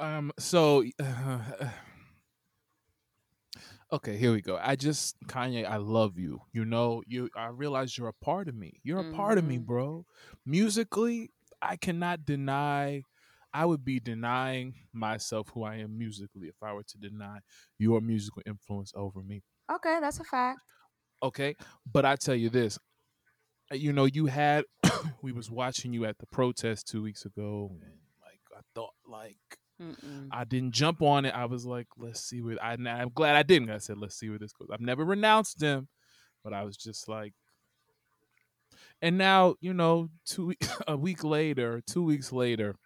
Um. So. Uh, okay, here we go. I just Kanye, I love you. You know, you. I realize you're a part of me. You're a part of me, Mhm. bro. Musically, I cannot deny. I would be denying myself who I am musically if I were to deny your musical influence over me. Okay, that's a fact. Okay, but I tell you this. uh, You know, you had. we was watching you at the protest two weeks ago, and like I thought, like Mm-mm. I didn't jump on it. I was like, let's see where I, I'm glad I didn't. I said, let's see where this goes. I've never renounced them, but I was just like, and now you know, two a week later, two weeks later,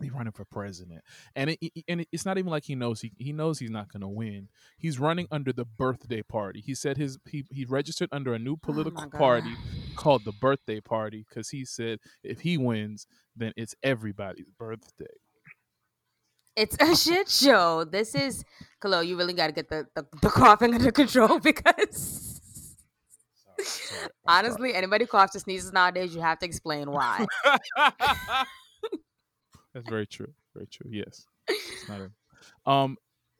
he's running for president, and it, it- and it's not even like he knows he he knows he's not going to win. He's running under the birthday party. He said his he he registered under a new oh political Oh party called the birthday party because he said if he wins, then it's everybody's birthday. It's a shit show. This is Khalil, you really gotta get the, the, the coughing under control because Sorry, sorry, I'm honestly, anybody coughs or sneezes nowadays, you have to explain why. That's very true. Very true. Yes. It's not a, um.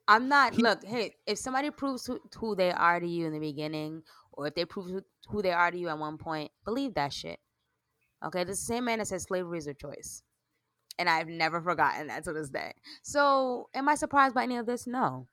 I'm not. He- look, hey, if somebody proves who, who they are to you in the beginning, or if they prove who, who they are to you at one point, believe that shit. Okay, the same man that says slavery is a choice, and I've never forgotten that to this day. So, am I surprised by any of this? No.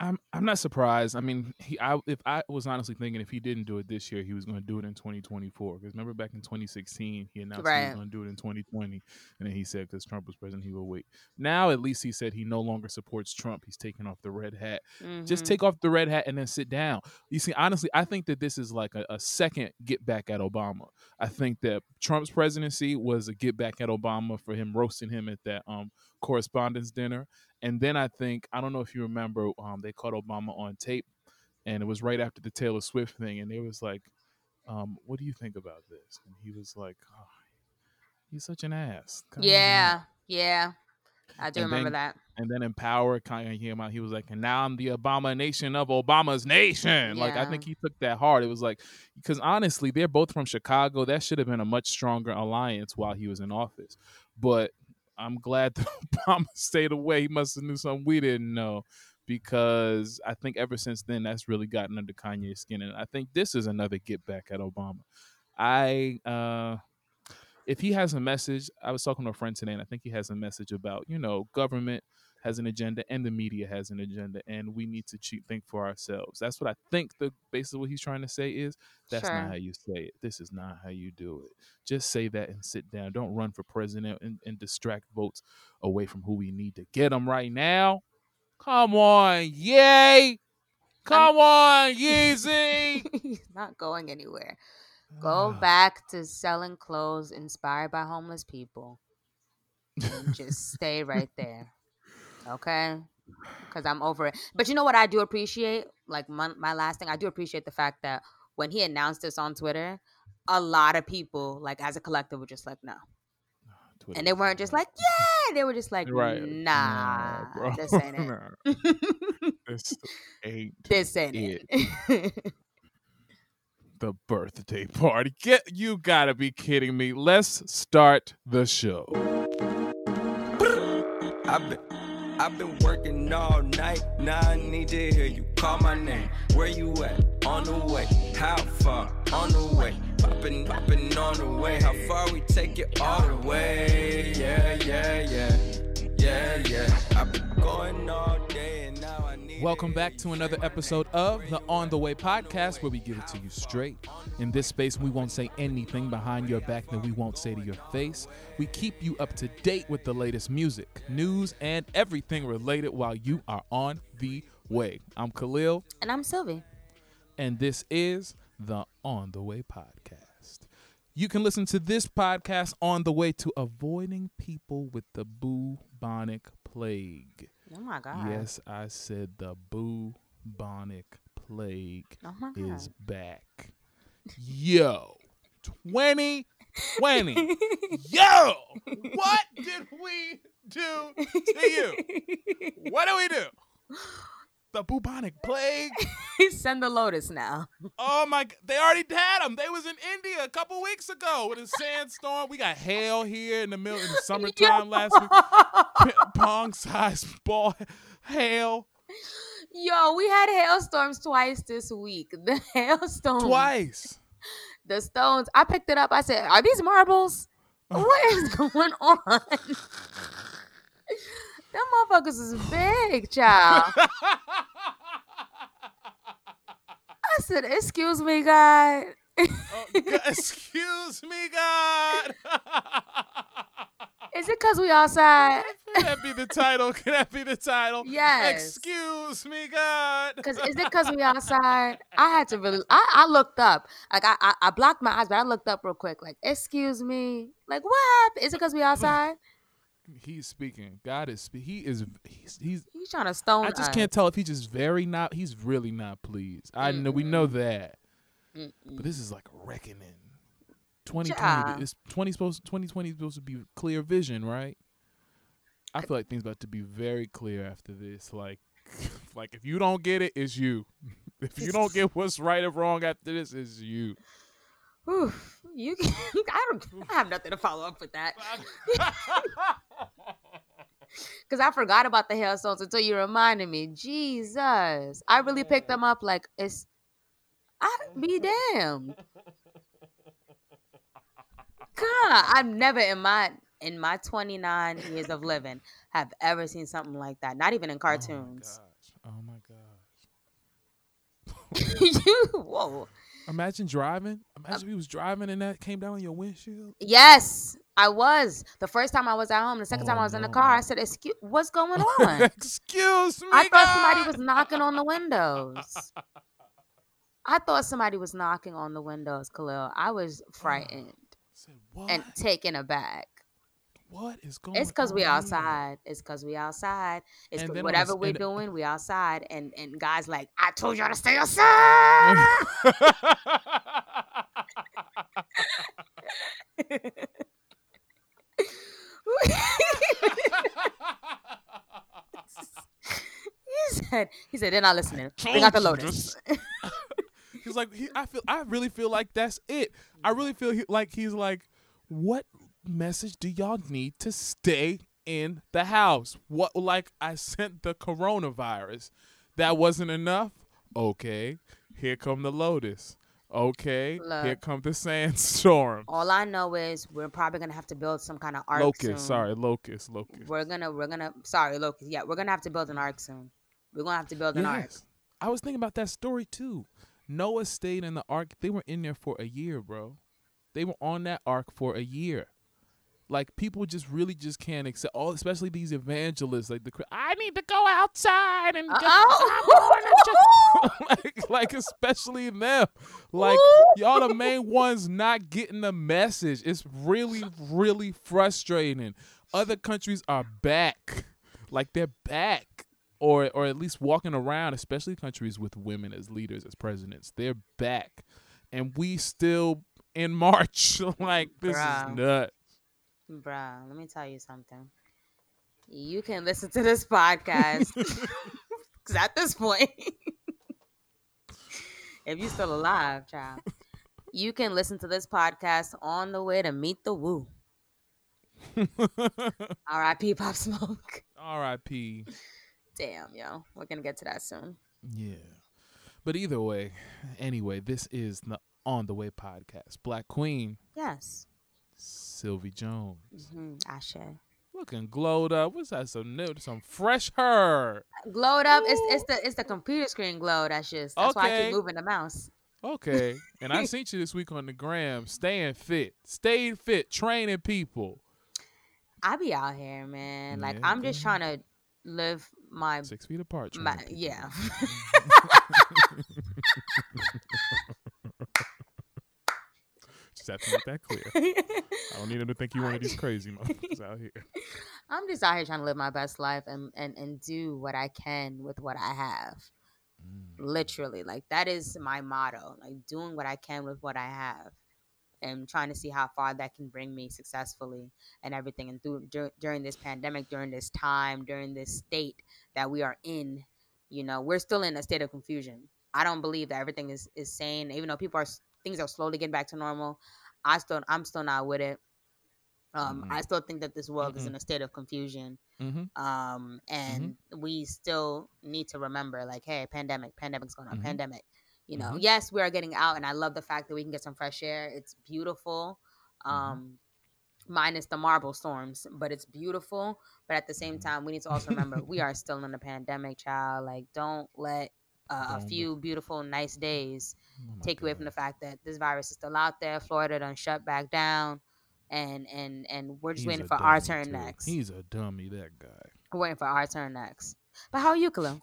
I'm I'm not surprised. I mean, he I if I was honestly thinking if he didn't do it this year, he was going to do it in 2024. Because remember back in 2016, he announced he was going to do it in 2020, and then he said because Trump was president, he will wait. Now at least he said he no longer supports Trump. He's taking off the red hat. Just Mhm. take off the red hat and then sit down. You see, honestly, I think that this is like a, a second get back at Obama. I think that Trump's presidency was a get back at Obama for him roasting him at that um correspondence dinner. And then I think I don't know if you remember, um, they caught Obama on tape, and it was right after the Taylor Swift thing, and it was like, um, "What do you think about this?" And he was like, oh, "He's such an ass." An Yeah, yeah, I do And remember then- that. and then Empower Kanye came out. He was like, and now I'm the abomination of Obama's nation. Like I think he took that hard. It was like because honestly, they're both from Chicago. That should have been a much stronger alliance while he was in office. But I'm glad that Obama stayed away. He must have knew something we didn't know. Because I think ever since then, that's really gotten under Kanye's skin, and I think this is another get back at Obama. I uh if he has a message, I was talking to a friend today, and I think he has a message about you know government has an agenda and the media has an agenda, and we need to think for ourselves. That's what I think. The basically what he's trying to say is that's Sure. not how you say it. This is not how you do it. Just say that and sit down. Don't run for president and, and distract votes away from who we need to get them right now. Come on, yay! Come on, Yeezy! He's not going anywhere. Ah. Go back to selling clothes inspired by homeless people. And just stay right there. Okay? Because I'm over it. But you know what I do appreciate? Like, my, my last thing, I do appreciate the fact that when he announced this on Twitter, a lot of people, like, as a collective, were just like, no. Ah, Twitter And they weren't just like, yeah. They were just like, right. nah, bro. this ain't it. Nah, this ain't this ain't it. the birthday party. Get you gotta be kidding me. Let's start the show. I've been, working all night. Now I need to hear you call my name. Where you at? On the way. How far? On the way. Popping, popping on the way. How far we take it all the way? Yeah, yeah, yeah. Yeah, yeah. I've been going all Welcome back to another episode of the On the Way podcast, where we give it to you straight. In this space, we won't say anything behind your back that we won't say to your face. We keep you up to date with the latest music, news, and everything related while you are on the way. I'm Khalil, and I'm Sylvie. and this is the On the Way podcast. You can listen to this podcast on the way to avoiding people with the bubonic plague. Oh my God. Yes, I said the bubonic plague Oh is back. Yo, 2020. Yo, what did we do to you? What do we do? the bubonic plague. Send the Lotus now. Oh my! They already had them. They was in India a couple weeks ago with a sandstorm. We got hail here in the middle in the summertime last week. Ping pong sized ball hail Yo, we had hailstorms twice this week. The hailstones. twice. The stones. I picked it up. I said, Are these marbles? What is going on? Them motherfuckers is big, child. I said, Excuse me, God. Oh, excuse me, God. Is it because we outside? Can that be the title? Can that be the title? Yes. Excuse me, God. Cause is it because we outside? I had to really. I, I looked up. Like I, I I blocked my eyes, but I looked up real quick. Like, excuse me. Like, what happened? Is it because we outside? He's speaking. God is. spe- He is. He's. He's. He's trying to stone I just us. can't tell if he's just very not. He's really not pleased. I know. We know that. Mm-mm. But this is like reckoning. 2020. Ja. It's 20 supposed. 2020 is supposed to be clear vision, right? I feel like things about to be very clear after this. Like, like if you don't get it, it's you. If you don't get what's right or wrong after this, it's you. Whew, you can, I don't I have nothing to follow up with that. Cause I forgot about the hailstones until you reminded me. Jesus. I really picked them up like it's I be damned. God, I've never in my in my 29 years of living have ever seen something like that. Not even in cartoons. Oh my gosh. Oh my gosh. you whoa. Imagine driving. Uh, imagine if he was driving and that came down on your windshield. Yes, I was. The first time I was at home, the second Oh, time I was in the car, I said, Excuse what's going on? Excuse me. I thought somebody was knocking on the windows. I thought somebody was knocking on the windows, Khalil. I was frightened said, and taken aback. what is going It's because we outside. It's because we outside. It's And 'cause then on whatever this- we're and- doing, we outside. And and guys like, I told y'all to stay outside. he said, he said, they're not listening. They got the lotus. he's like, he, I feel, I really feel like that's it. I really feel he, like he's like, what message do y'all need to stay in the house? What, like, I sent the coronavirus. That wasn't enough. Okay, here come the lotus. Okay, here Look. come the sandstorm. All I know is we're probably gonna have to build some kind of ark Locust, soon. sorry, locust, locust. We're gonna we're gonna sorry, locust. Yeah, we're gonna have to build an ark soon. We're gonna have to build an ark. Yes. I was thinking about that story too. Noah stayed in the ark. They were in there for a year, bro. They were on that ark for a year. Like people just really just can't accept all, especially these evangelists. Like the I need to go outside and just, Uh-oh. like, like especially them. Like y'all the main ones not getting the message. It's really really frustrating. Other countries are back. Like they're back or or at least walking around, especially countries with women as leaders as presidents. They're back. And we still in March. like this Bruh. is nuts. Bruh, let me tell you something. You can listen to this podcast because at this point, if you're still alive, child, you can listen to this podcast on the way to meet the woo. R.I.P. Pop Smoke. R.I.P. Damn, yo, we're gonna get to that soon. Yeah. But either way, anyway, this is the On the Way podcast. Black Queen, Yes. Sylvie Jones. hmm Ashe. Looking glowed up. What's that? Some new, some fresh hair. Glowed up. It's it's the it's the computer screen glow. That's just that's why I keep moving the mouse. Okay. And I seen you this week on the gram, staying fit, staying fit, training people. I be out here, man. Like Yeah, I'm just trying to live my Six feet apart. my yeah. Just have to make that clear. I don't need them to think you one of these crazy motherfuckers out here. I'm just out here trying to live my best life and and and do what I can with what I have. Mm. Literally, like that is my motto. Like doing what I can with what I have, and trying to see how far that can bring me successfully and everything. And through dur- during this pandemic, during this time, during this state that we are in, You know, we're still in a state of confusion. I don't believe that everything is is sane, even though people are things are slowly getting back to normal. I still I'm still not with it. Um, Mhm. I still think that this world is Mhm. in a state of confusion. Mm-hmm. Um, and we still need to remember, like, hey, pandemic, pandemic's going on, pandemic. You know, yes, we are getting out, and I love the fact that we can get some fresh air. It's beautiful. Um, minus the marble storms, but it's beautiful. But at the same time, we need to also remember we are still in a pandemic, child. Like, don't let uh, a few beautiful, nice days Oh take away from the fact that this virus is still out there. Florida done shut back down, and and and we're just He's waiting for our turn too. next. He's a dummy, that guy. We're waiting for our turn next. But how are you, Khalil?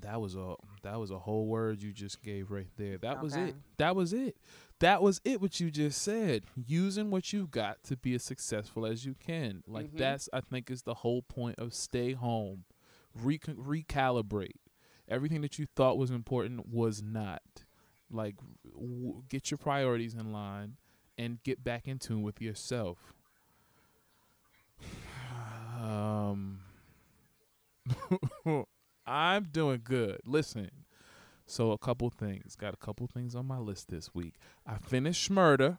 That was a that was a whole word you just gave right there. That was it. That was it. That was it. What you just said. Using what you got to be as successful as you can. Like Mhm. that's I think is the whole point of stay home. Recon recalibrate. Everything that you thought was important was not. Like w- get your priorities in line and get back in tune with yourself. Um I'm doing good. Listen. So a couple things. Got a couple things on my list this week. I finished Murder.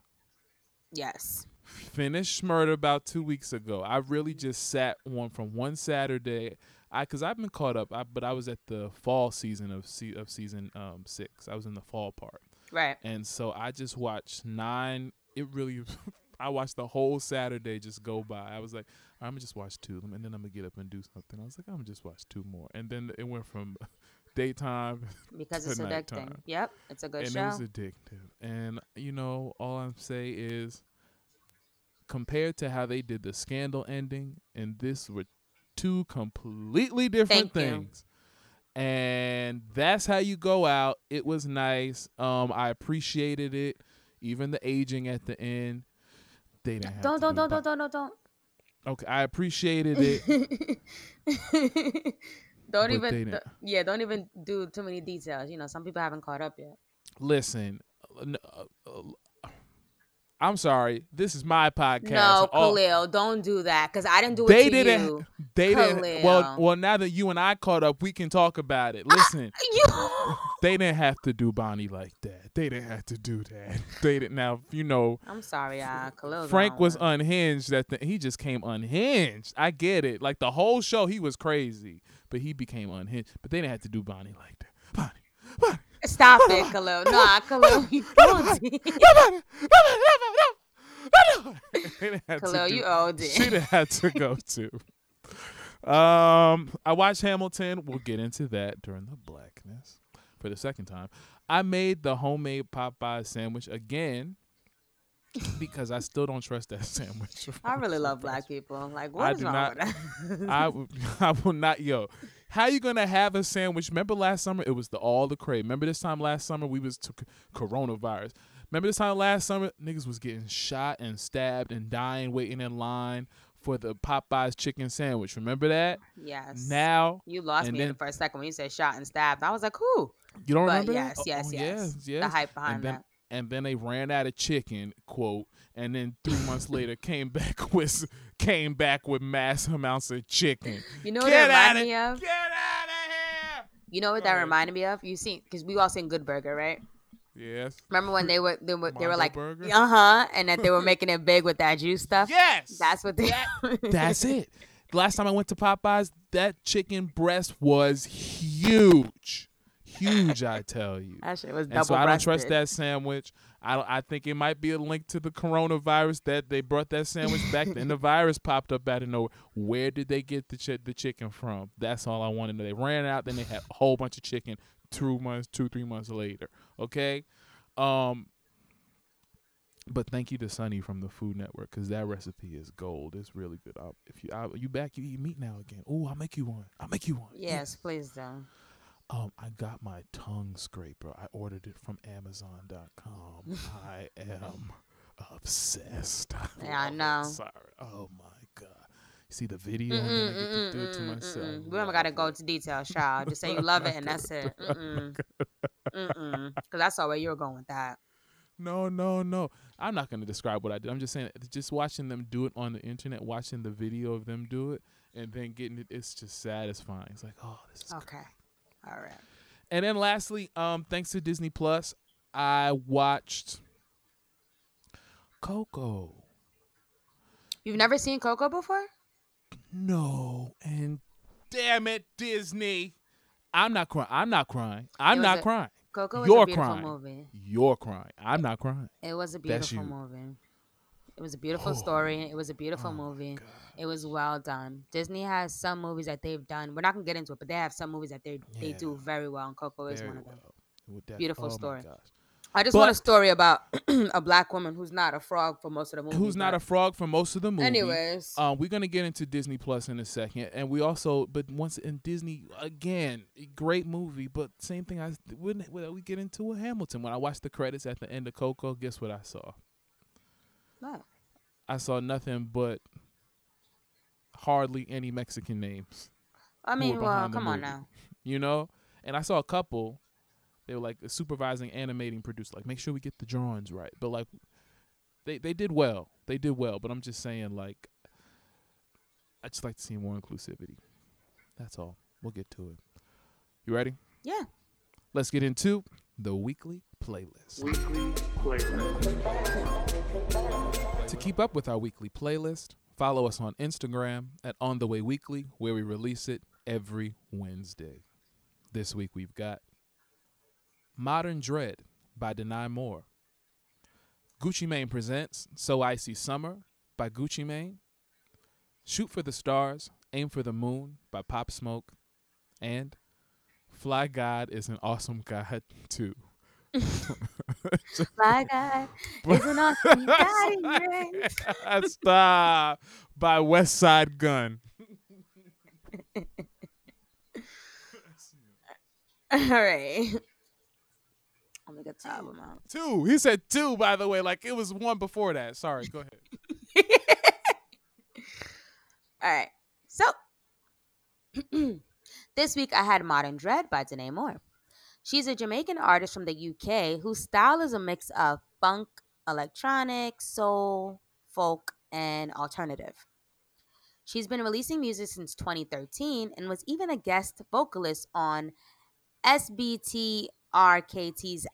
Yes. Finished Murder about two weeks ago. I really just sat one from one Saturday. I because I've been caught up, I, but I was at the fall season of se- of season um six. I was in the fall part, Right. and so I just watched nine. It really, I watched the whole Saturday just go by. I was like, I'm gonna just watch two of them, and then I'm gonna get up and do something. I was like, I'm gonna just watch two more, and then it went from daytime Because it's addicting. Yep. It's a good and show. it was addictive. And you know, all I'm say is, compared to how they did the scandal ending, and this were two completely different Thank you. things. And that's how you go out. It was nice. Um, I appreciated it. Even the aging at the end. They didn't don't don't do don't don't don't don't don't. Okay, I appreciated it. don't But even th- yeah, don't even do too many details. You know, some people haven't caught up yet. Listen, uh, I'm sorry. This is my podcast. No, All- Khalil, don't do that because I didn't do it they to didn't. you. They didn't. Well, well, now that you and I caught up, we can talk about it. Listen, You. they didn't have to do Bonnie like that. They didn't have to do that. They didn't. Now, you know, I'm sorry, uh, Khalil. Frank was unhinged. That the, he just came unhinged. I get it. Like the whole show, he was crazy, but he became unhinged. But they didn't have to do Bonnie like that. Bonnie, Bonnie, Stop it, Khalil. Nah, Khalil, you OD. Khalil, you OD. she didn't have to go to. Um, I watched Hamilton. We'll get into that during the blackness for the second time. I made the homemade Popeye sandwich again because I still don't trust that sandwich. I really love black people. Like, what I is wrong not- with that? I, w- I will not. Yo, how you gonna have a sandwich? Remember last summer? It was the all the crave. Remember this time last summer we was to c- coronavirus. Remember this time last summer niggas was getting shot and stabbed and dying waiting in line for the Popeyes chicken sandwich. Remember that? yes. Now you lost me in then- the first second when you said shot and stabbed. I was like, who? you don't But remember yes, that? Yes, oh, yes. yes, The hype behind and then, that. And then they ran out of chicken, quote, and then three months later came back with came back with mass amounts of chicken. You know what Get that reminded me of? Get out of here! You know what that reminded me of? You seen because we all seen Good Burger, right? Yes. Remember when they were they were, they were like, Burger? uh huh, and that they were making it big with that juice stuff. Yes. That's what they. That's it. Last time I went to Popeyes, that chicken breast was huge, huge. I tell you. That shit was And double. so I don't trust that sandwich. I I think it might be a link to the coronavirus that they brought that sandwich back. then the virus popped up out of nowhere. Where did they get the chi- the chicken from? That's all I want to know. They ran out, then they had a whole bunch of chicken two months, two three months later. Okay, um, but thank you to Sunny from the Food Network because that recipe is gold. It's really good. I'll, if you I, you back, you eat meat now again. Oh, I'll make you one. I'll make you one. Yes, please do. Um, I got my tongue scraper. I ordered it from Amazon.com. I am obsessed. Yeah, I know. Sorry. Oh my god. See the video and then I get to do it to myself. Mm-mm. We haven't got to go into details, child. Just say you love it and that's it. Mm-mm. Mm-mm. Because I saw where you were going with that. No, no, no. I'm not going to describe what I did. I'm just saying, just watching them do it on the internet, watching the video of them do it, and then getting it. It's just satisfying. It's like, oh, this is. Okay. All right. And then lastly, um, thanks to Disney Plus, I watched Coco. You've never seen Coco before? No, and damn it, Disney. I'm not crying. I'm not crying. I'm not a- crying. Coco was You're a beautiful crying. movie. You're crying. I'm not crying. It was a beautiful movie. It was a beautiful Oh. story. It was a beautiful Oh, movie. God. It was well done. Disney has some movies that they've done. We're not gonna get into it, but they have some movies that they they do very well, and Coco is Very one of them. well. That- Beautiful oh story. I just want a story about a black woman who's not a frog for most of the movie. Who's not a frog for most of the movie? Anyways, Um, we're gonna get into Disney Plus in a second, and we also, but once in Disney again, great movie, but same thing. I when, when we get into a Hamilton. When I watched the credits at the end of Coco, guess what I saw? what? I saw nothing but hardly any Mexican names. I mean, well, behind the come on now. You know, and I saw a couple. They were like supervising, animating, producer. Like, make sure we get the drawings right. But like, they they did well. They did well. But I'm just saying, like, I just like to see more inclusivity. That's all. We'll get to it. You ready? Yeah. Let's get into the weekly playlist. Weekly playlist. To keep up with our weekly playlist, follow us on Instagram at On The Way Weekly, where we release it every Wednesday. This week we've got Modern Dread by Denai Moore. Gucci Mane presents So Icy Summer by Gucci Mane. Shoot for the Stars, Aim for the Moon by Pop Smoke. And Fly God is an Awesome God too. My God is an awesome guy. Stop by Westside Gunn. All right. Let me get the album out. Two. He said two, by the way. Like it was one before that. Sorry. Go ahead. All right. So this week I had Modern Dread by Denai Moore. She's a Jamaican artist from the UK whose style is a mix of funk, electronic, soul, folk, and alternative. She's been releasing music since 2013 and was even a guest vocalist on SBTRKT's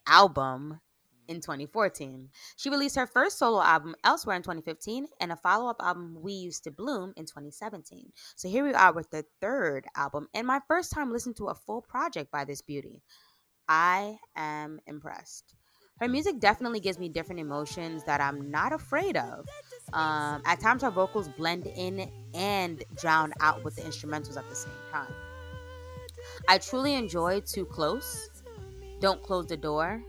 album in 2014. She released her first solo album Elsewhere in 2015 and a follow up album We Used to Bloom in 2017. So here we are with the third album and my first time listening to a full project by this beauty. I am impressed. Her music definitely gives me different emotions that I'm not afraid of. Um, at times, her vocals blend in and drown out with the instrumentals at the same time. I truly enjoy Too Close, Don't Close the Door,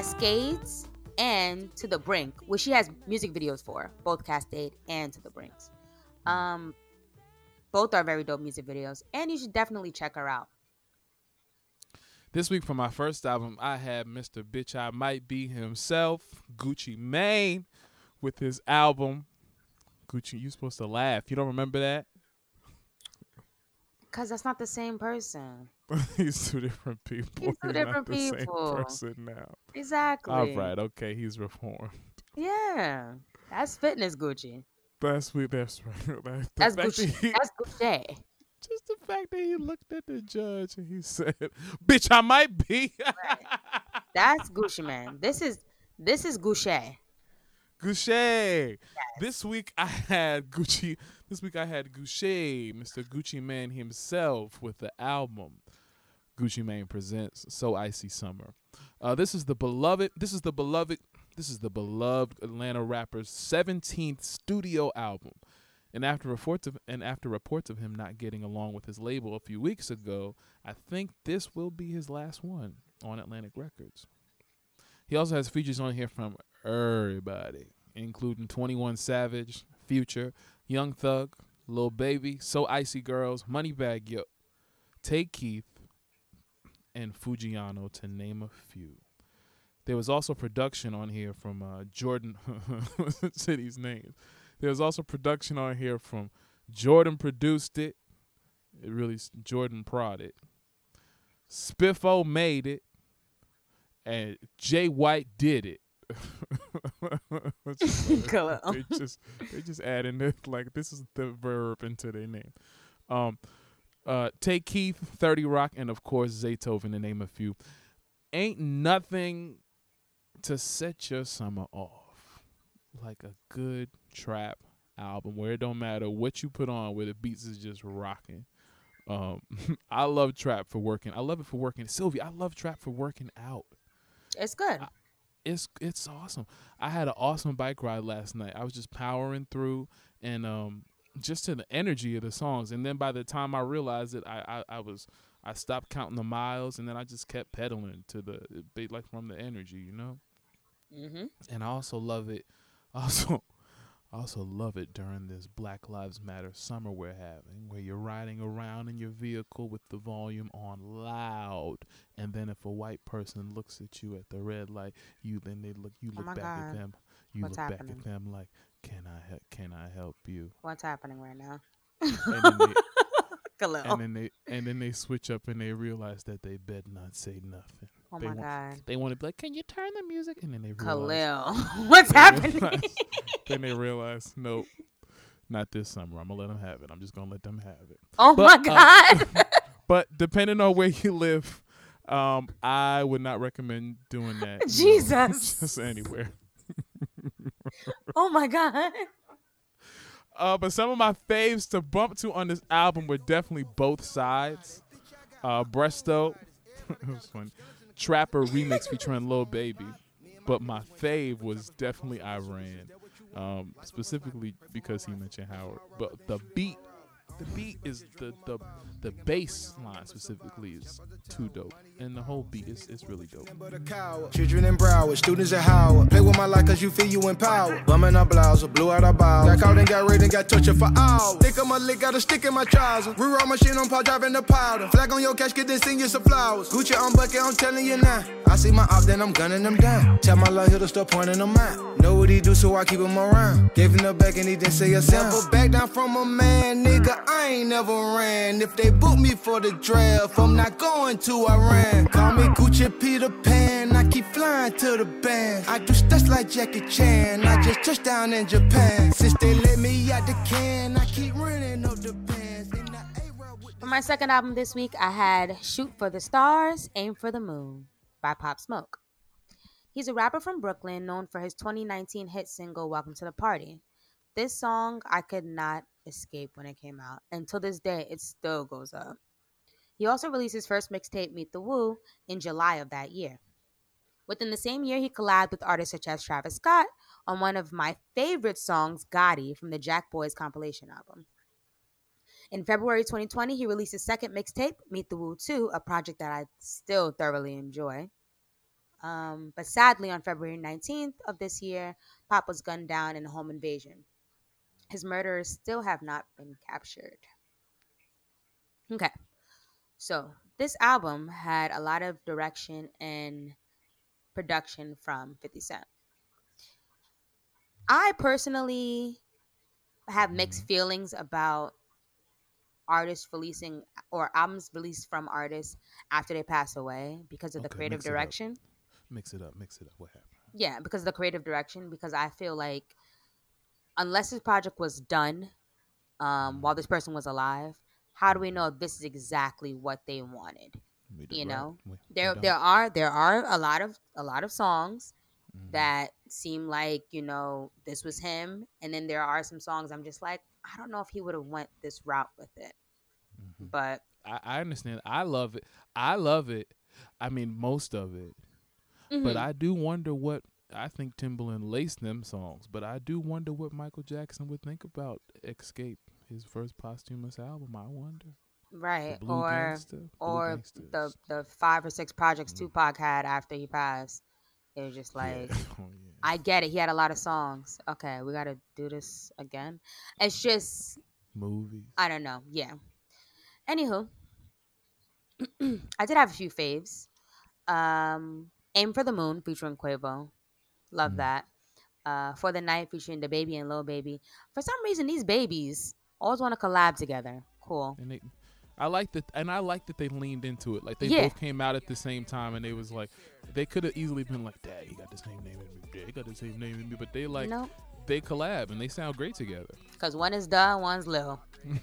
Cascades, and To the Brink, which she has music videos for, both Cascade and To the Brinks. Um, both are very dope music videos, and you should definitely check her out. This week for my first album, I had Mr. Bitch I Might Be himself, Gucci Mane, with his album. Gucci, you supposed to laugh. You don't remember that? Cause that's not the same person. he's two different people. He's two not different the same people. person now. Exactly. All right, okay, he's reformed. Yeah, that's fitness Gucci. That's we. That's right. That- That's Gucci. that he- That's Gucci. just the fact that he looked at the judge and he said, "Bitch, I might be." That's Gucci Mane. This is this is Gucci. Gucci. This week I had Gucci. This week I had Gucci, Mr. Gucci Mane himself, with the album Gucci Mane presents "So Icy Summer." Uh, this is the beloved. This is the beloved. This is the beloved Atlanta rapper's 17th studio album. And after reports of and after reports of him not getting along with his label a few weeks ago, I think this will be his last one on Atlantic Records. He also has features on here from everybody, including 21 Savage, Future, Young Thug, Lil Baby, So Icy Girls, Moneybagg Yo, Tay Keith, and Foogiano, to name a few. There was also production on here from uh, Jordan. these names. There was also production on here from Jordan produced it. It really Jordan prod it. Spiffo made it, and Jay White did it. Just they just they just adding it like this is the verb into their name. Um, uh, take Keith, Thirty Rock, and of course Zaytoven to name a few. Ain't nothing to set your summer off like a good trap album where it don't matter what you put on, where the beats is just rocking. Um, I love trap for working. I love it for working. Sylvia, I love trap for working out It's good. It's it's awesome. I had an awesome bike ride last night. I was just powering through and um just to the energy of the songs. And then by the time I realized it, I I, I was I stopped counting the miles and then I just kept pedaling to the like from the energy, you know. mm-hmm. And I also love it. Also, I also love it during this Black Lives Matter summer we're having, where you're riding around in your vehicle with the volume on loud, and then if a white person looks at you at the red light, you then they look, you Oh look my back at them, you What's look back at them like, can I help? Can I help you? What's happening right now? And then they, and then they and then they switch up and they realize that they better not say nothing. Oh they my want, God. They want to be like, can you turn the music? And then they realize. Khalil. What's happening? realize- then they realize, nope, not this summer. I'm gonna let them have it. I'm just gonna let them have it. oh But, my uh, God. But depending on where you live, um, I would not recommend doing that. you know, Jesus. just anywhere. oh my God. Uh, but some of my faves to bump to on this album were definitely both sides. Uh, Bresto, it was fun. Trapper remix featuring Lil Baby. But my fave was definitely Iran, um, specifically because he mentioned Howard. But the beat, the beat is the the the bass line specifically is too dope, and the whole beat is is really dope. A. Children in Broward, students at Howard. Play with my life cause you feel you empowered. Bumming our blouse, blew out our bows. Got caught and got raped and got tortured for hours. Think of my lick, got a stick in my trousers. Reroll my shit on pop, driving the powder. Flag on your cash, get this sing you some flowers. Gucci on bucket, I'm telling you now. I see my op, then I'm gunning them down. Tell my love, he'll start pointing them out. Know what he do, so I keep him around. Gave him the back and he didn't say a sound. Back down from a man, nigga. I ain't never ran. If they book me for the draft, I'm not going to Iran. Call me Gucci Peter Pan. I keep flying to the band. I do stunts like Jackie Chan. I just touched down in Japan. Since they let me out the can, I keep running up the bands. For my second album this week, I had Shoot for the Stars, Aim for the Moon by Pop Smoke. He's a rapper from Brooklyn known for his 2019 hit single Welcome to the Party. This song I could not escape when it came out, and to this day it still goes up. He also released his first mixtape, Meet the Woo, in July of that year. Within the same year, he collabed with artists such as Travis Scott on one of my favorite songs, Gatti, from the Jack Boys compilation album. In February 2020, he released his second mixtape, Meet the Woo 2, a project that I still thoroughly enjoy. Um, but sadly, on February 19th of this year, Pop was gunned down in a home invasion. His murderers still have not been captured. Okay, so this album had a lot of direction and production from 50 Cent. I personally have mixed mm-hmm. feelings about artists releasing or albums released from artists after they pass away because of the creative mix it direction. Mix it up, mix it up. What happened? Yeah, because of the creative direction. Because I feel like unless this project was done um, while this person was alive, how do we know this is exactly what they wanted? We You know, We- we There, don't. there are there are a lot of a lot of songs Mhm. that seem like you know this was him, and then there are some songs I'm just like I don't know if he would have went this route with it, Mhm. but I, I understand. I love it. I love it. I mean, most of it. But mhm. I do wonder what I think Timbaland laced them songs. But I do wonder what Michael Jackson would think about Xscape, his first posthumous album. I wonder. Right or or Gangsters. the the five or six projects Mhm. Tupac had after he passed. It was just Yeah. like Oh, yeah. I get it. He had a lot of songs. Okay, we got to do this again. It's just movies. I don't know. Yeah. Anywho, I did have a few faves. Um, Aim for the Moon featuring Quavo. Love Mm. that. Uh, for the Night featuring DaBaby and little Baby. For some reason, these babies always want to collab together. Cool. and they I like that and I like that they leaned into it. Like they Yeah. both came out at the same time and they was like they could have easily been like, Dad, he got the same name as me, Dad, he got the same name as me but they like no, they collab and they sound great together. because one is duh, one's Lil.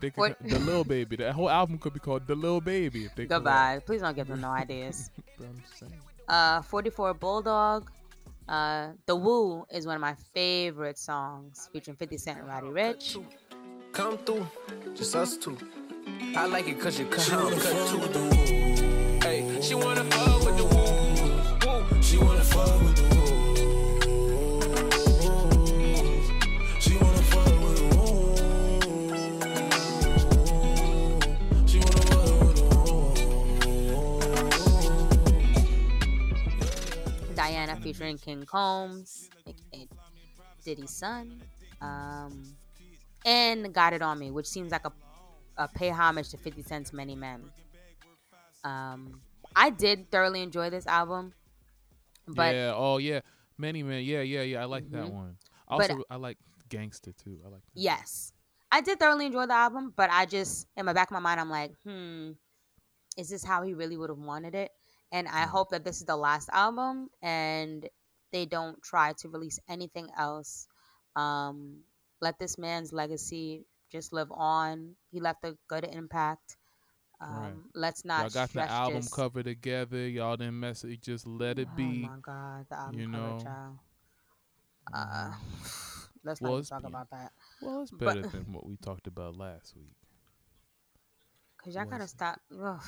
They could, the little baby. That whole album could be called The Little Baby if they collab. Goodbye. Please don't give them no ideas. But I'm just saying. Uh, 44 Bulldog. Uh, the Woo is one of my favorite songs featuring 50 Cent and Roddy Ricch. Come through, just us two. I like it cause you cut, cut too. Hey, she wanna fuck with the woo. woo. She wanna fuck with the woo. Diana featuring King Combs, aka Diddy's son. Um, and Got It On Me, which seems like a, a pay homage to 50 Cent's Many Men. Um, I did thoroughly enjoy this album, but yeah, oh yeah. Many men, yeah, yeah, yeah. I like that Mhm. one. But- Also I like Gangster too. I like that. yes, I did thoroughly enjoy the album. But I just, in my back of my mind, I'm like, hmm, is this how he really would have wanted it? And I Mm. hope that this is the last album and they don't try to release anything else. Um, let this man's legacy just live on. He left a good impact. Um, Right. Let's not. Y'all got the album this. cover together. Y'all didn't mess it. Just let it Oh be. my god, the album you cover, know. child. Uh, let's Well, not talk be- about that. Well, it's But- better than what we talked about last week. Cause y'all gotta stop. Ugh.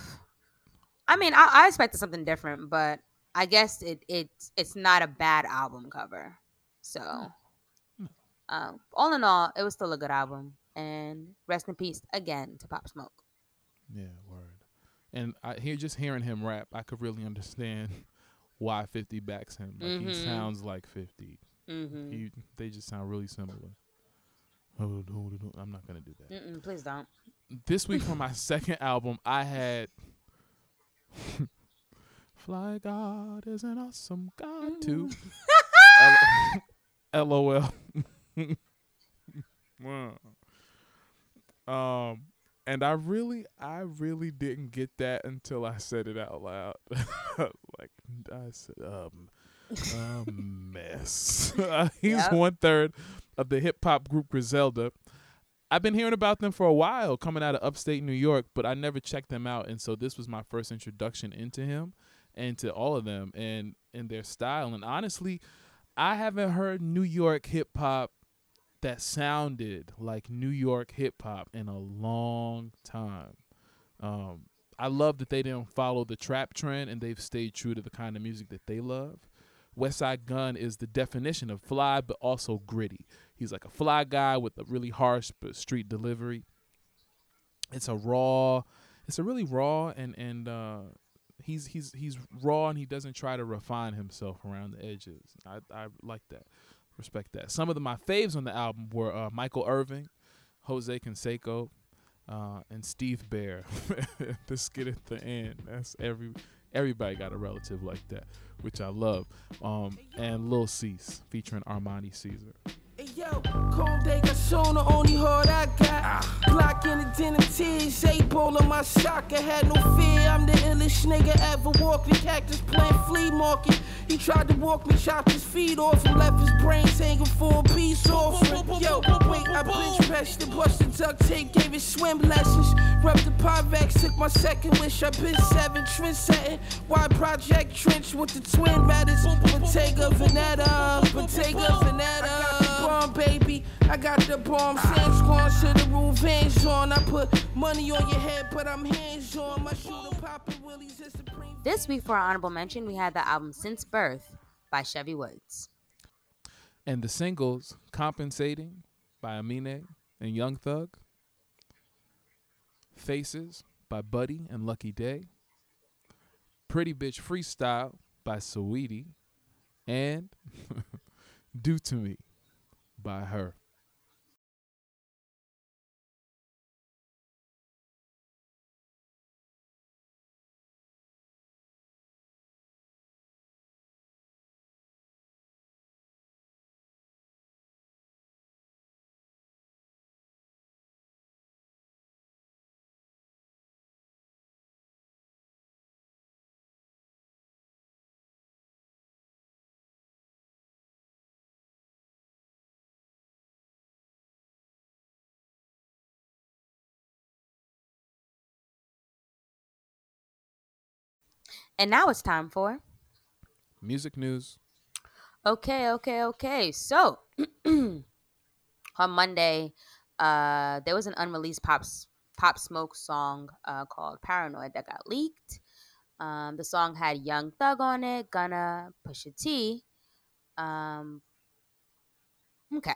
I mean, I, I expected something different, but I guess it it's it's not a bad album cover. So, No. um, all in all, it was still a good album. And rest in peace again to Pop Smoke. Yeah, word. And I hear just hearing him rap, I could really understand why 50 backs him. Like he Mhm. sounds like 50. Mm-hmm. He, they just sound really similar. I'm not gonna do that. Mm-mm, please don't. This week for my second album, I had Fly God is an awesome God too. L- LOL. Wow. um, and I really, I really didn't get that until I said it out loud. like I said, um, a mess. He's Yep. one third of the hip hop group Griselda. I've been hearing about them for a while, coming out of upstate New York, but I never checked them out, and so this was my first introduction into him and to all of them and and their style. And honestly, I haven't heard New York hip hop that sounded like New York hip hop in a long time. Um, I love that they didn't follow the trap trend and they've stayed true to the kind of music that they love. Westside Gunn is the definition of fly, but also gritty. He's like a fly guy with a really harsh but street delivery. It's a raw, it's a really raw and and uh, he's he's he's raw and he doesn't try to refine himself around the edges. I I like that, respect that. Some of the, my faves on the album were uh, Michael Irvin, Jose Canseco, uh, and Steve Bear. the skit at the end. That's every everybody got a relative like that, which I love. Um, and Lil Cease featuring Armani Caesar. Hey yo, cold day got the only heart I got. Glock in the denim tees, eight bowl on my sock. I had no fear, I'm the illest nigga ever walked the cactus plant flea market. He tried to walk me, chopped his feet off, and left his brains hanging for a peace offering. Yo, wait, I bench pressed and busted duct tape, gave it swim lessons. Rubbed the Pyrex, took my second wish. I been seven, trend setting. Wide project trench with the twin ratters. Bottega Veneta, Bottega Veneta. Bomb baby, I got the bomb. Sand squash to the roof, hands on. I put money on your head, but I'm hands on. My shooter popping willies is supreme. This week for our honorable mention, we had the album Since Birth by Chevy Woods. And the singles Compensating by Amine and Young Thug. Faces by Buddy and Lucky Daye. Pretty Bitch Freestyle by Saweetie. And Do To Me by her. And now it's time for Music news. Okay, okay, okay. So on Monday, uh, there was an unreleased pop pop smoke song uh, called "Paranoid" that got leaked. Um, the song had Young Thug on it, Gunna, Pusha T. Um, okay,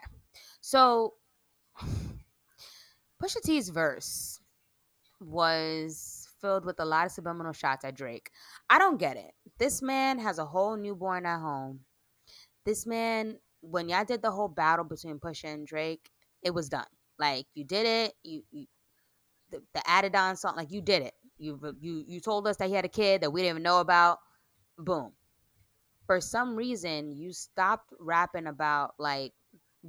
so Pusha T's verse was filled with a lot of subliminal shots at Drake. I don't get it. This man has a whole newborn at home. This man, when y'all did the whole battle between Pusha and Drake, it was done. Like you did it. You, you the, the added on song, like you did it. You you you told us that he had a kid that we didn't even know about. Boom. For some reason, you stopped rapping about like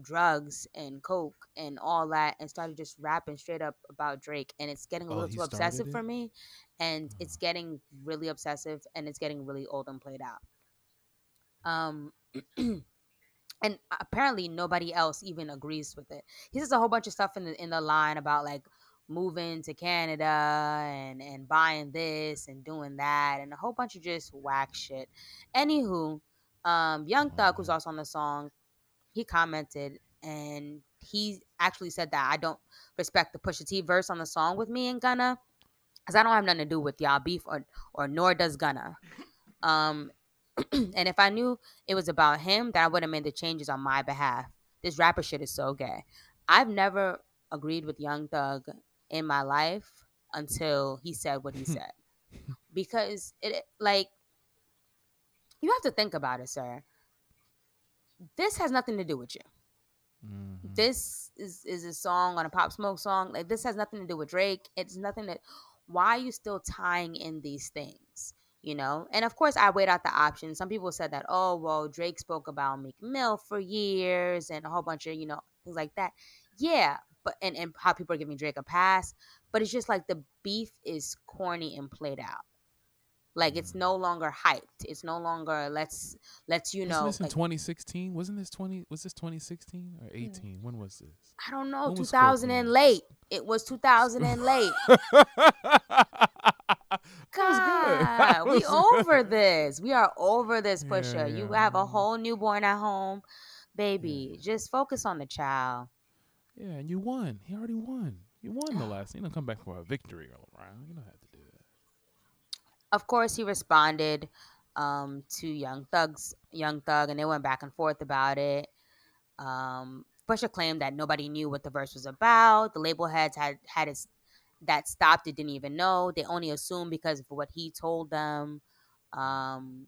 drugs and coke and all that and started just rapping straight up about Drake and it's getting a Oh, little he too obsessive started for me and it's getting really obsessive and it's getting really old and played out. Um and apparently nobody else even agrees with it. He says a whole bunch of stuff in the in the line about like moving to Canada and and buying this and doing that and a whole bunch of just whack shit. Anywho, um, Young Thug, who's also on the song, he commented and he actually said that I don't respect the Pusha T verse on the song with me and Gunna because I don't have nothing to do with y'all beef or or nor does Gunna. Um, and if I knew it was about him, then I would have made the changes on my behalf. This rapper shit is so gay. I've never agreed with Young Thug in my life until he said what he said. because it like you have to think about it, sir. This has nothing to do with you. Mhm. This is is a song on a pop smoke song. Like this has nothing to do with Drake. It's nothing that why are you still tying in these things? You know? And of course I weighed out the options. Some people said that, oh well, Drake spoke about Meek Mill for years and a whole bunch of, you know, things like that. Yeah, but and, and how people are giving Drake a pass. But it's just like the beef is corny and played out. Like it's no longer hyped. It's no longer let's let's you Wasn't know this in like, 2016? Wasn't this 20? Was this 2016 or 18? When was this? I don't know, When 2000 and late. It was 2000 and late. God, we over this. We are over this, Pusha. Yeah, You have a whole newborn at home, baby. Just focus on the child. Yeah, and you won. He already won. You won the last. You don't come back for a victory round. You don't have to do that. Of course, he responded um, to Young Thug's Young Thug, and they went back and forth about it. Um, Pusha claimed that nobody knew what the verse was about. The label heads had had it that stopped it didn't even know. They only assumed because of what he told them. Um,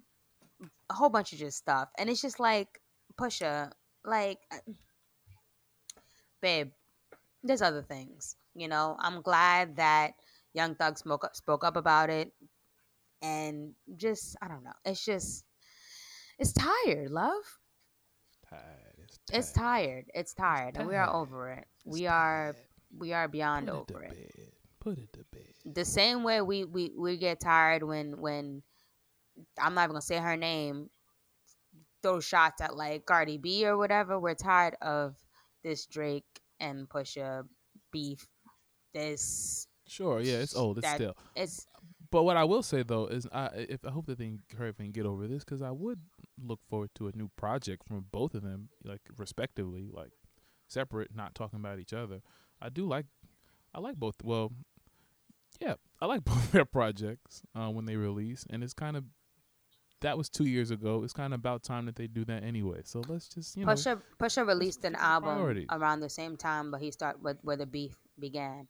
a whole bunch of just stuff, and it's just like Pusha, like, uh, babe, there's other things. You know, I'm glad that Young Thug spoke up, spoke up about it, and just I don't know. It's just it's tired, love. Tired. It's It's tired. tired. It's tired, and we are over it. It's We are tired. we are beyond Put it over to it. bed. Put it to bed. the same way we we we get tired when when I'm not even gonna say her name throw shots at like Cardi B or whatever. We're tired of this Drake and Pusha beef. This Sure. Yeah, it's old. It's that- still. it's But what I will say though is, I if I hope that they can hurry up and get over this because I would look forward to a new project from both of them, like respectively, like separate, not talking about each other. I do like, I like both. Well, yeah, I like both their projects uh, when they release, and it's kind of that was two years ago. It's kind of about time that they do that anyway. So let's just you know, Pusha Pusha released an album priorities. around the same time, but he started with where the beef began.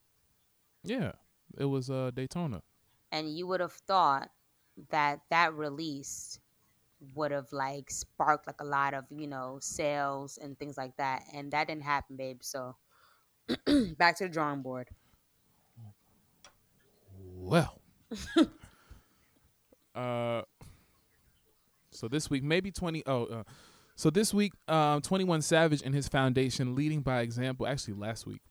yeah, it was uh Daytona. And you would have thought that that release would have like sparked like a lot of you know sales and things like that and that didn't happen babe so back to the drawing board Well. uh so this week maybe 20 oh uh, so this week um 21 Savage and his foundation leading by example actually last week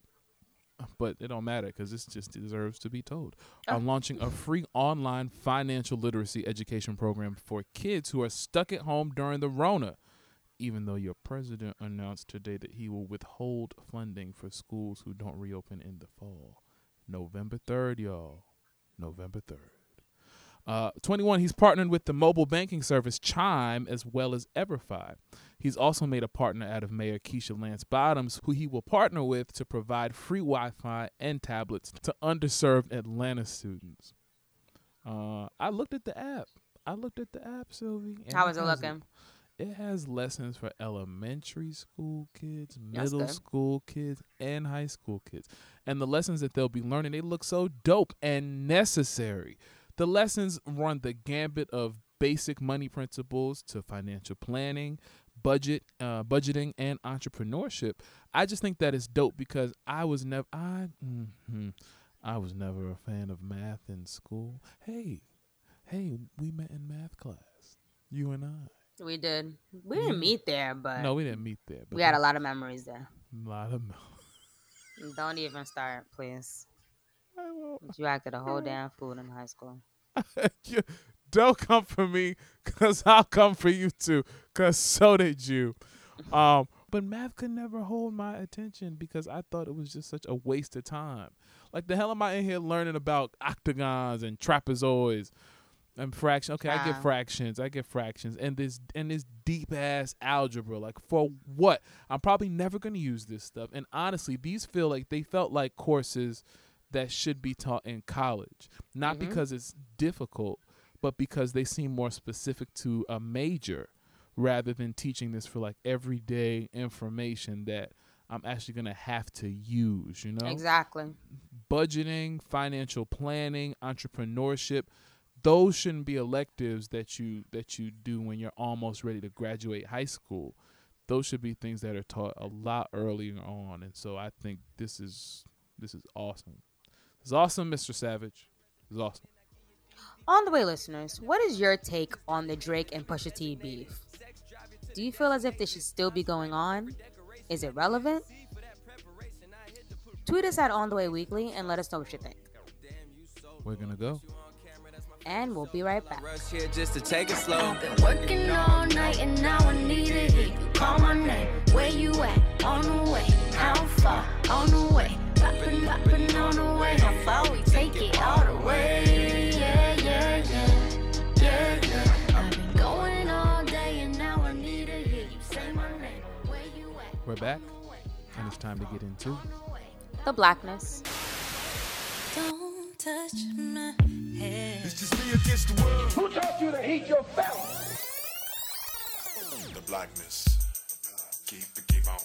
but it don't matter cuz this just deserves to be told are launching a free online financial literacy education program for kids who are stuck at home during the rona even though your president announced today that he will withhold funding for schools who don't reopen in the fall November 3rd y'all November 3rd. Uh, 21, he's partnered with the mobile banking service Chime as well as EverFi. He's also made a partner out of Mayor Keisha Lance Bottoms, who he will partner with to provide free Wi Fi and tablets to underserved Atlanta students. Uh, I looked at the app. I looked at the app, Sylvee. How is it looking? It has lessons for elementary school kids, middle school kids, and high school kids. And the lessons that they'll be learning, they look so dope and necessary. The lessons run the gambit of basic money principles to financial planning, budget, uh, budgeting, and entrepreneurship. I just think that is dope because I was never I mm-hmm, I was never a fan of math in school. Hey, hey, we met in math class, you and I. We did. We didn't meet there, but No, we didn't meet there. But we had a lot of memories there. a lot of. Don't even start, please. I won't. You acted a whole damn fool in high school. Don't come for me, cause I'll come for you too, cause so did you. Um, but math could never hold my attention because I thought it was just such a waste of time. Like the hell am I in here learning about octagons and trapezoids and fractions? Okay, I get fractions, I get fractions, and this and this deep ass algebra. Like for what? I'm probably never gonna use this stuff. And honestly, these feel like they felt like courses that should be taught in college, not Mhm. because it's difficult, but because they seem more specific to a major rather than teaching this for like everyday information that I'm actually going to have to use, you know? Exactly. Budgeting, financial planning, entrepreneurship, those shouldn't be electives that you that you do when you're almost ready to graduate high school. Those should be things that are taught a lot earlier on, and so I think this is this is awesome. It's awesome, Mr. Savage. It's awesome. On the way, listeners, what is your take on the Drake and Pusha T beef? Do you feel as if this should still be going on? Is it relevant? Tweet us at On the Way Weekly and let us know what you think. We're gonna go. And we'll be right back. Rush here just to take it slow. Been working all night and now I need to hear you call my name. Where you at? On the way. How far? On the way. Poppin', poppin' on the way. How far we take it all the way? We're back, and it's time to get into The blackness. Don't touch my head. Who taught you to heat your felt? the blackness. Keep it, keep on.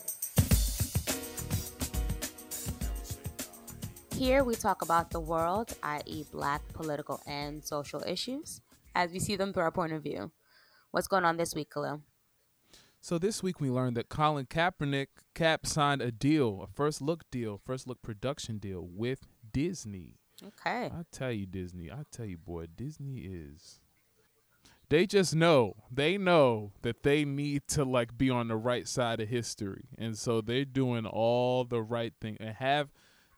Here we talk about the world, i.e., black political and social issues, as we see them through our point of view. What's going on this week, Kahlil? So this week we learned that Colin Kaepernick Cap signed a deal, a first look deal, first look production deal with Disney. Okay. I tell you, Disney. I tell you, boy, Disney is. They just know. They know that they need to like be on the right side of history, and so they're doing all the right thing and have.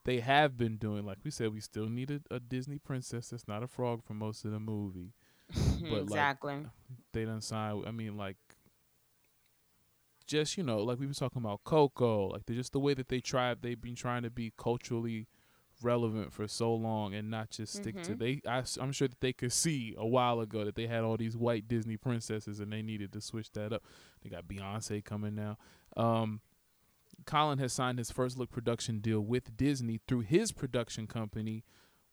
They have been doing, like we said, we still need a, Disney princess that's not a frog for most of the movie. But like, exactly. they done signed. I mean, like, just you know, like we were talking about Coco, like they're just the way that they try. They've been trying to be culturally relevant for so long and not just stick to Mhm. they. I, am sure that they could see a while ago that they had all these white Disney princesses and they needed to switch that up. They got Beyonce coming now. Um, Colin has signed his first look production deal with Disney through his production company,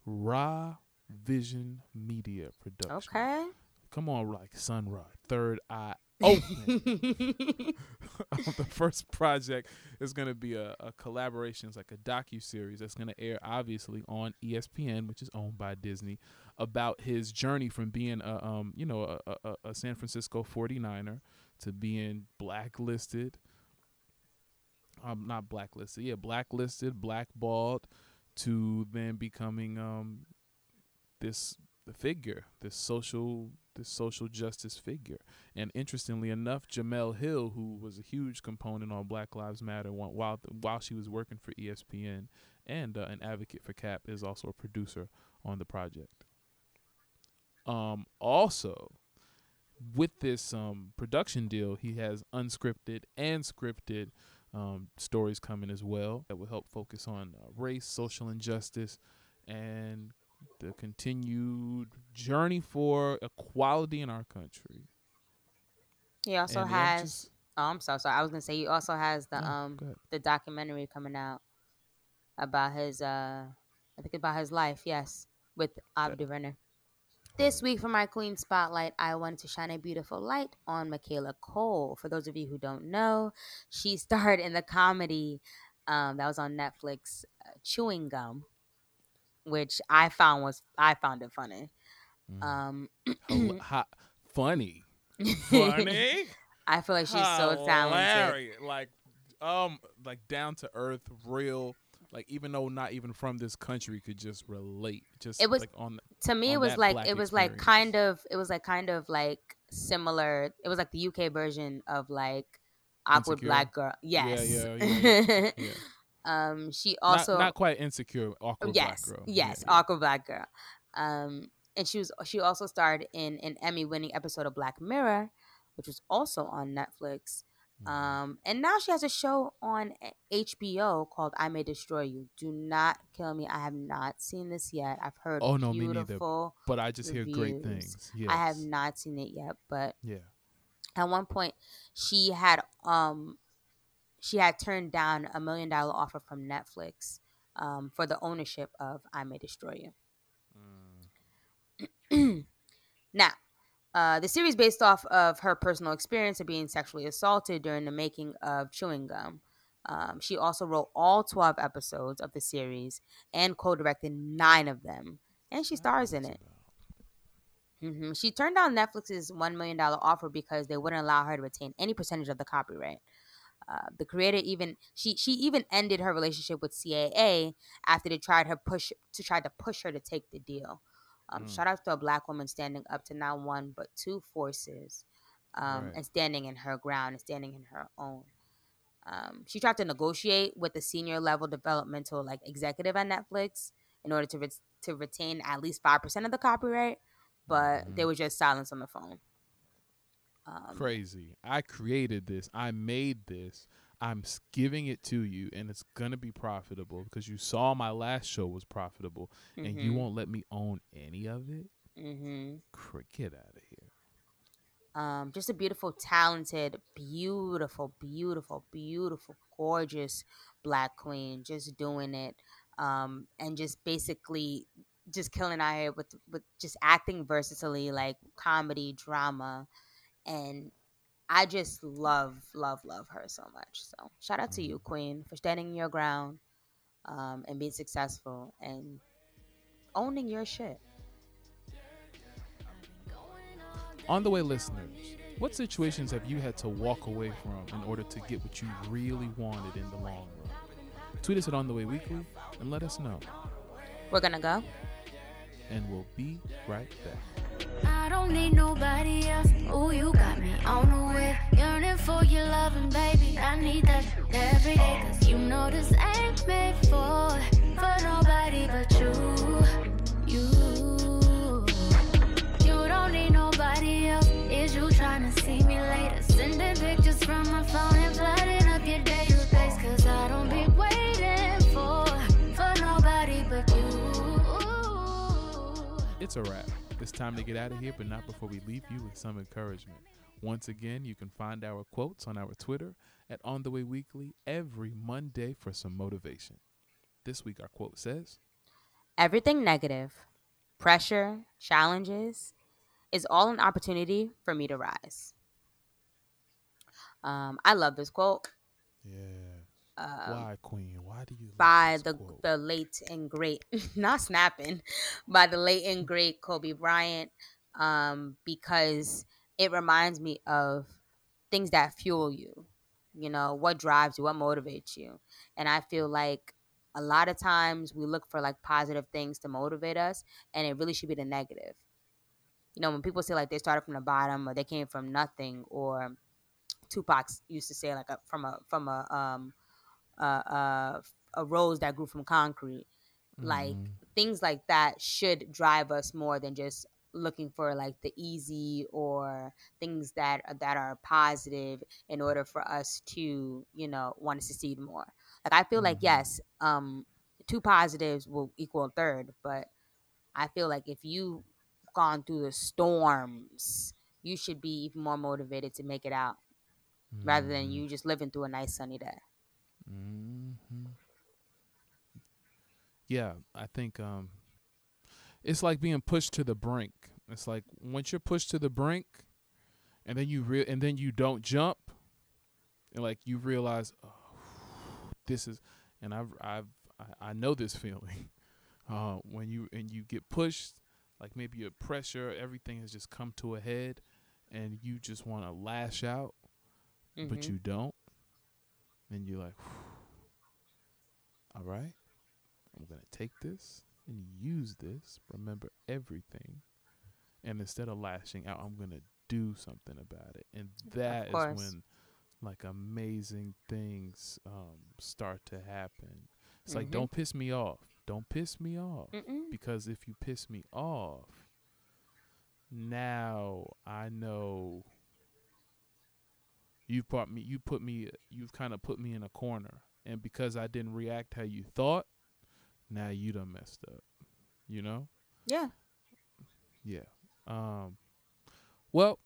RA Vision Media Production. Okay. Come on, like Sun Ra, Third Eye Open. the first project is going to be a, a collaboration. It's like a docu series that's going to air obviously on ESPN, which is owned by Disney, about his journey from being a um you know a, a, a San Francisco 49er to being blacklisted. Um, not blacklisted, yeah, blacklisted, blackballed, to then becoming um this figure, this social this social justice figure. And interestingly enough, Jemele Hill, who was a huge component on Black Lives Matter while while, she was working for ESPN and uh, an advocate for Cap, is also a producer on the project. Um, also, with this um, production deal, he has unscripted and scripted um, stories coming as well that will help focus on uh, race, social injustice, and the continued journey for equality in our country. He also And has. just- oh, I'm so sorry. I was gonna say he also has the um the documentary coming out about his uh I think about his life. Yes, with Ava DuVernay. This week for my Queen Spotlight, I wanted to shine a beautiful light on Michaela Coel. For those of you who don't know, she starred in the comedy um, that was on Netflix, uh, Chewing Gum, which I found was I found it funny. Mm. Um, Hel- ha- funny, funny. I feel like she's so talented. Hilarious. Like, um, like down to earth, real. Like, even though not even from this country, could just relate. Just It was- like on the to me it was like it was like kind of it was like kind of like similar it was like the uk version of like awkward Insecure? black girl Yeah, yes yeah, yeah, yeah. Um she also not, quite insecure, awkward yes black girl. yes Yeah, awkward black girl um and she was she also starred in an emmy winning episode of black mirror which was also on netflix Mm-hmm. um and now she has a show on hbo called i may destroy you do not kill me i have not seen this yet i've heard Oh, no, me neither, beautiful But I just hear great things. Yes. I have not seen it yet, but Yeah. at one point she had um she had turned down a million dollar offer from Netflix um, for the ownership of I May Destroy You. now, uh, the series based off of her personal experience of being sexually assaulted during the making of Chewing Gum. Um, she also wrote all 12 episodes of the series and co directed nine of them, and she stars in it. hmm She turned down Netflix's $1 million offer because they wouldn't allow her to retain any percentage of the copyright. Uh, the creator even she she even ended her relationship with CAA after they tried her push to try to push her to take the deal. Um, Mm. Shout out to a black woman standing up to not one but two forces, um, Right. and standing in her ground and standing in her own. Um, she tried to negotiate with the senior level developmental like executive at Netflix in order to re- to retain at least five percent of the copyright, but Mm-hmm. they were just silence on the phone. Um, Crazy. I created this. I made this. I'm giving it to you, and it's gonna be profitable because you saw my last show was profitable, and you Mhm. won't let me own any of it. hmm Get out of here. um, just a beautiful, talented, beautiful, beautiful, beautiful, gorgeous black queen, just doing it, um, and just basically just killing out here with with just acting versatilely, like comedy, drama, and I just love, love, love her so much. So shout out to you, Queen, for standing your ground, um, and being successful and owning your shit. On the way, listeners, what situations have you had to walk away from in order to get what you really wanted in the long run? Tweet us at On the Way Weekly and let us know, We're gonna go. and we'll be right back. I don't need nobody else. Ooh, you got me on the way. Yearning for your loving, baby. I need that every day. Cause you know this ain't made for, for nobody but you. You. You don't need nobody else. Is you trying to see me later? Sending pictures from my phone and flooding up your daily face. Cause I don't be waiting for, for nobody but you. It's a wrap. It's time to get out of here, but not before we leave you with some encouragement. Once again, you can find our quotes on our Twitter at On the Way Weekly every Monday for some motivation. This week, our quote says, Everything negative, pressure, challenges, is all an opportunity for me to rise. Um, I love this quote "Yeah, um, why, Queen? Why do you by the quote?" the late and great, not snapping, by the late and great Kobe Bryant, um, because it reminds me of things that fuel you. You know what drives you, what motivates you, and I feel like a lot of times we look for like positive things to motivate us, and it really should be the negative. You know, when people say like they started from the bottom or they came from nothing, or Tupac used to say like a, from a from a um a, rose that grew from concrete. Like Mhm. things like that should drive us more than just looking for like the easy or things that that are positive in order for us to you know want to succeed more. Like I feel like Mhm. yes, um, two positives will equal a third, but I feel like if you've gone through the storms, you should be even more motivated to make it out rather than Mm-hmm. you just living through a nice sunny day. Hmm Yeah, I think um, it's like being pushed to the brink. It's like once you're pushed to the brink, and then you re- and then you don't jump, and like you realize, oh, this is, and I've I've I- I know this feeling, uh, when you and you get pushed, like maybe your pressure, everything has just come to a head, and you just want to lash out, but Mhm. you don't, and you're like, all right, I'm gonna take this and use this. Remember everything, and instead of lashing out, I'm gonna do something about it, and that is when like amazing things um, start to happen. It's like Mhm. don't piss me off. Don't piss me off Mm-mm. because if you piss me off, now I know you put me you put me you've kind of put me in a corner and because I didn't react how you thought, now you done messed up. You know? Yeah. Yeah. Um well,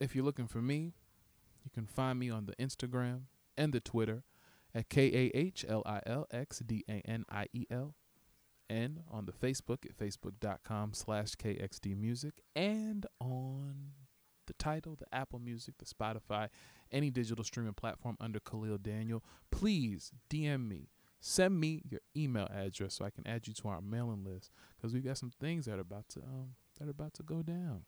if you're looking for me, you can find me on the Instagram and the Twitter at K A H L I L X D A N I E L and on the Facebook at facebook.com slash kxdmusic and on the Tidal, the Apple Music, the Spotify, any digital streaming platform under Kahlil Daniel. Please DM me. Send me your email address so I can add you to our mailing list because we've got some things that are about to um that are about to go down.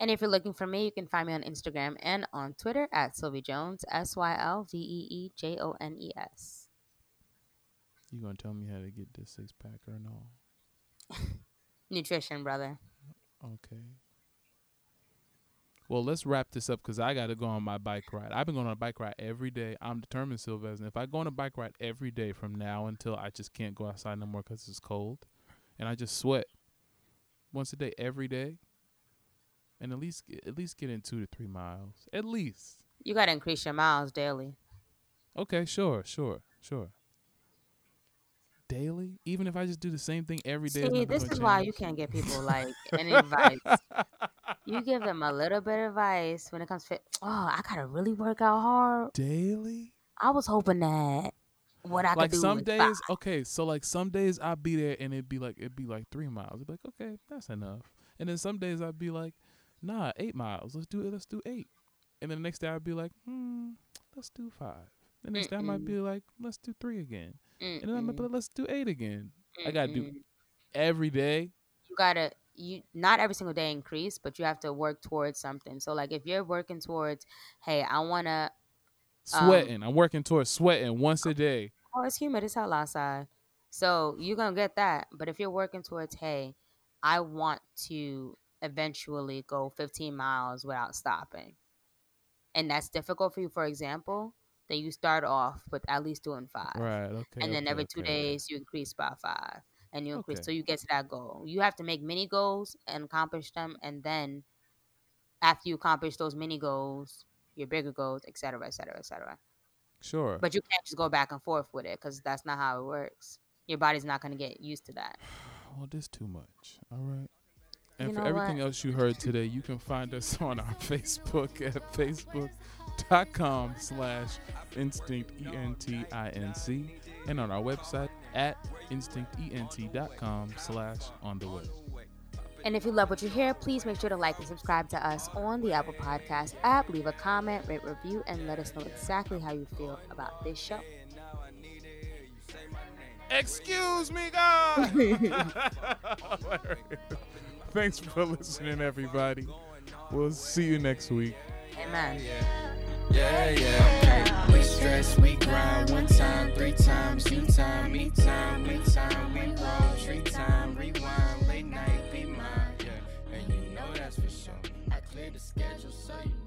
And if you're looking for me, you can find me on Instagram and on Twitter at Sylvee Jones, S Y L V E E J O N E S. You gonna tell me how to get this six pack or no? Nutrition, brother. Okay. Well, let's wrap this up because I got to go on my bike ride. I've been going on a bike ride every day. I'm determined, Sylvester. If I go on a bike ride every day from now until I just can't go outside no more because it's cold, and I just sweat once a day, every day, and at least at least get in two to three miles, at least. You got to increase your miles daily. Okay, sure, sure, sure. Daily, even if I just do the same thing every day. See, this is why you can't get people like any advice. You give them a little bit of advice when it comes to, oh, I gotta really work out hard. daily. I was hoping that what I like could do some days five. okay so like some days i'd be there and it'd be like it'd be like three miles. It'd be like okay that's enough. And then some days i'd be like nah eight miles. Let's do it. Let's do eight. And then the next day i'd be like hmm let's do five. The next day i might be like let's do three again. And then i might be like let's do eight again. I gotta do every day. You gotta you not every single day increase, but you have to work towards something. So like if you're working towards, hey, I wanna Um, sweating i'm working towards sweating once a day oh it's humid, it's hell outside. So you're gonna get that. But if you're working towards, hey, I want to eventually go 15 miles without stopping, and that's difficult for you, for example, then you start off with at least doing five. right okay and then okay, every two okay. days you increase by five and you increase Okay. so you get to that goal you have to make mini goals and accomplish them and then after you accomplish those mini goals your bigger goals et cetera et cetera et cetera sure but you can't just go back and forth with it because that's not how it works your body's not going to get used to that Well, this too much. All right. And You for everything what? else you heard today, you can find us on our Facebook at facebook.com slash instinct E-N-T-I-N-C and on our website at instinctent.com slash on the way. and if you love what you hear please make sure to like and subscribe to us on the apple podcast app leave a comment rate review and let us know exactly how you feel about this show Excuse me, God! Thanks for listening, everybody. We'll see you next week. amen yeah, yeah. Okay. We stress, we grind one time, three times, you time, me time, we time, we roll, three time, rewind, late night, be mine, yeah. And you know that's for sure. I clear the schedule so you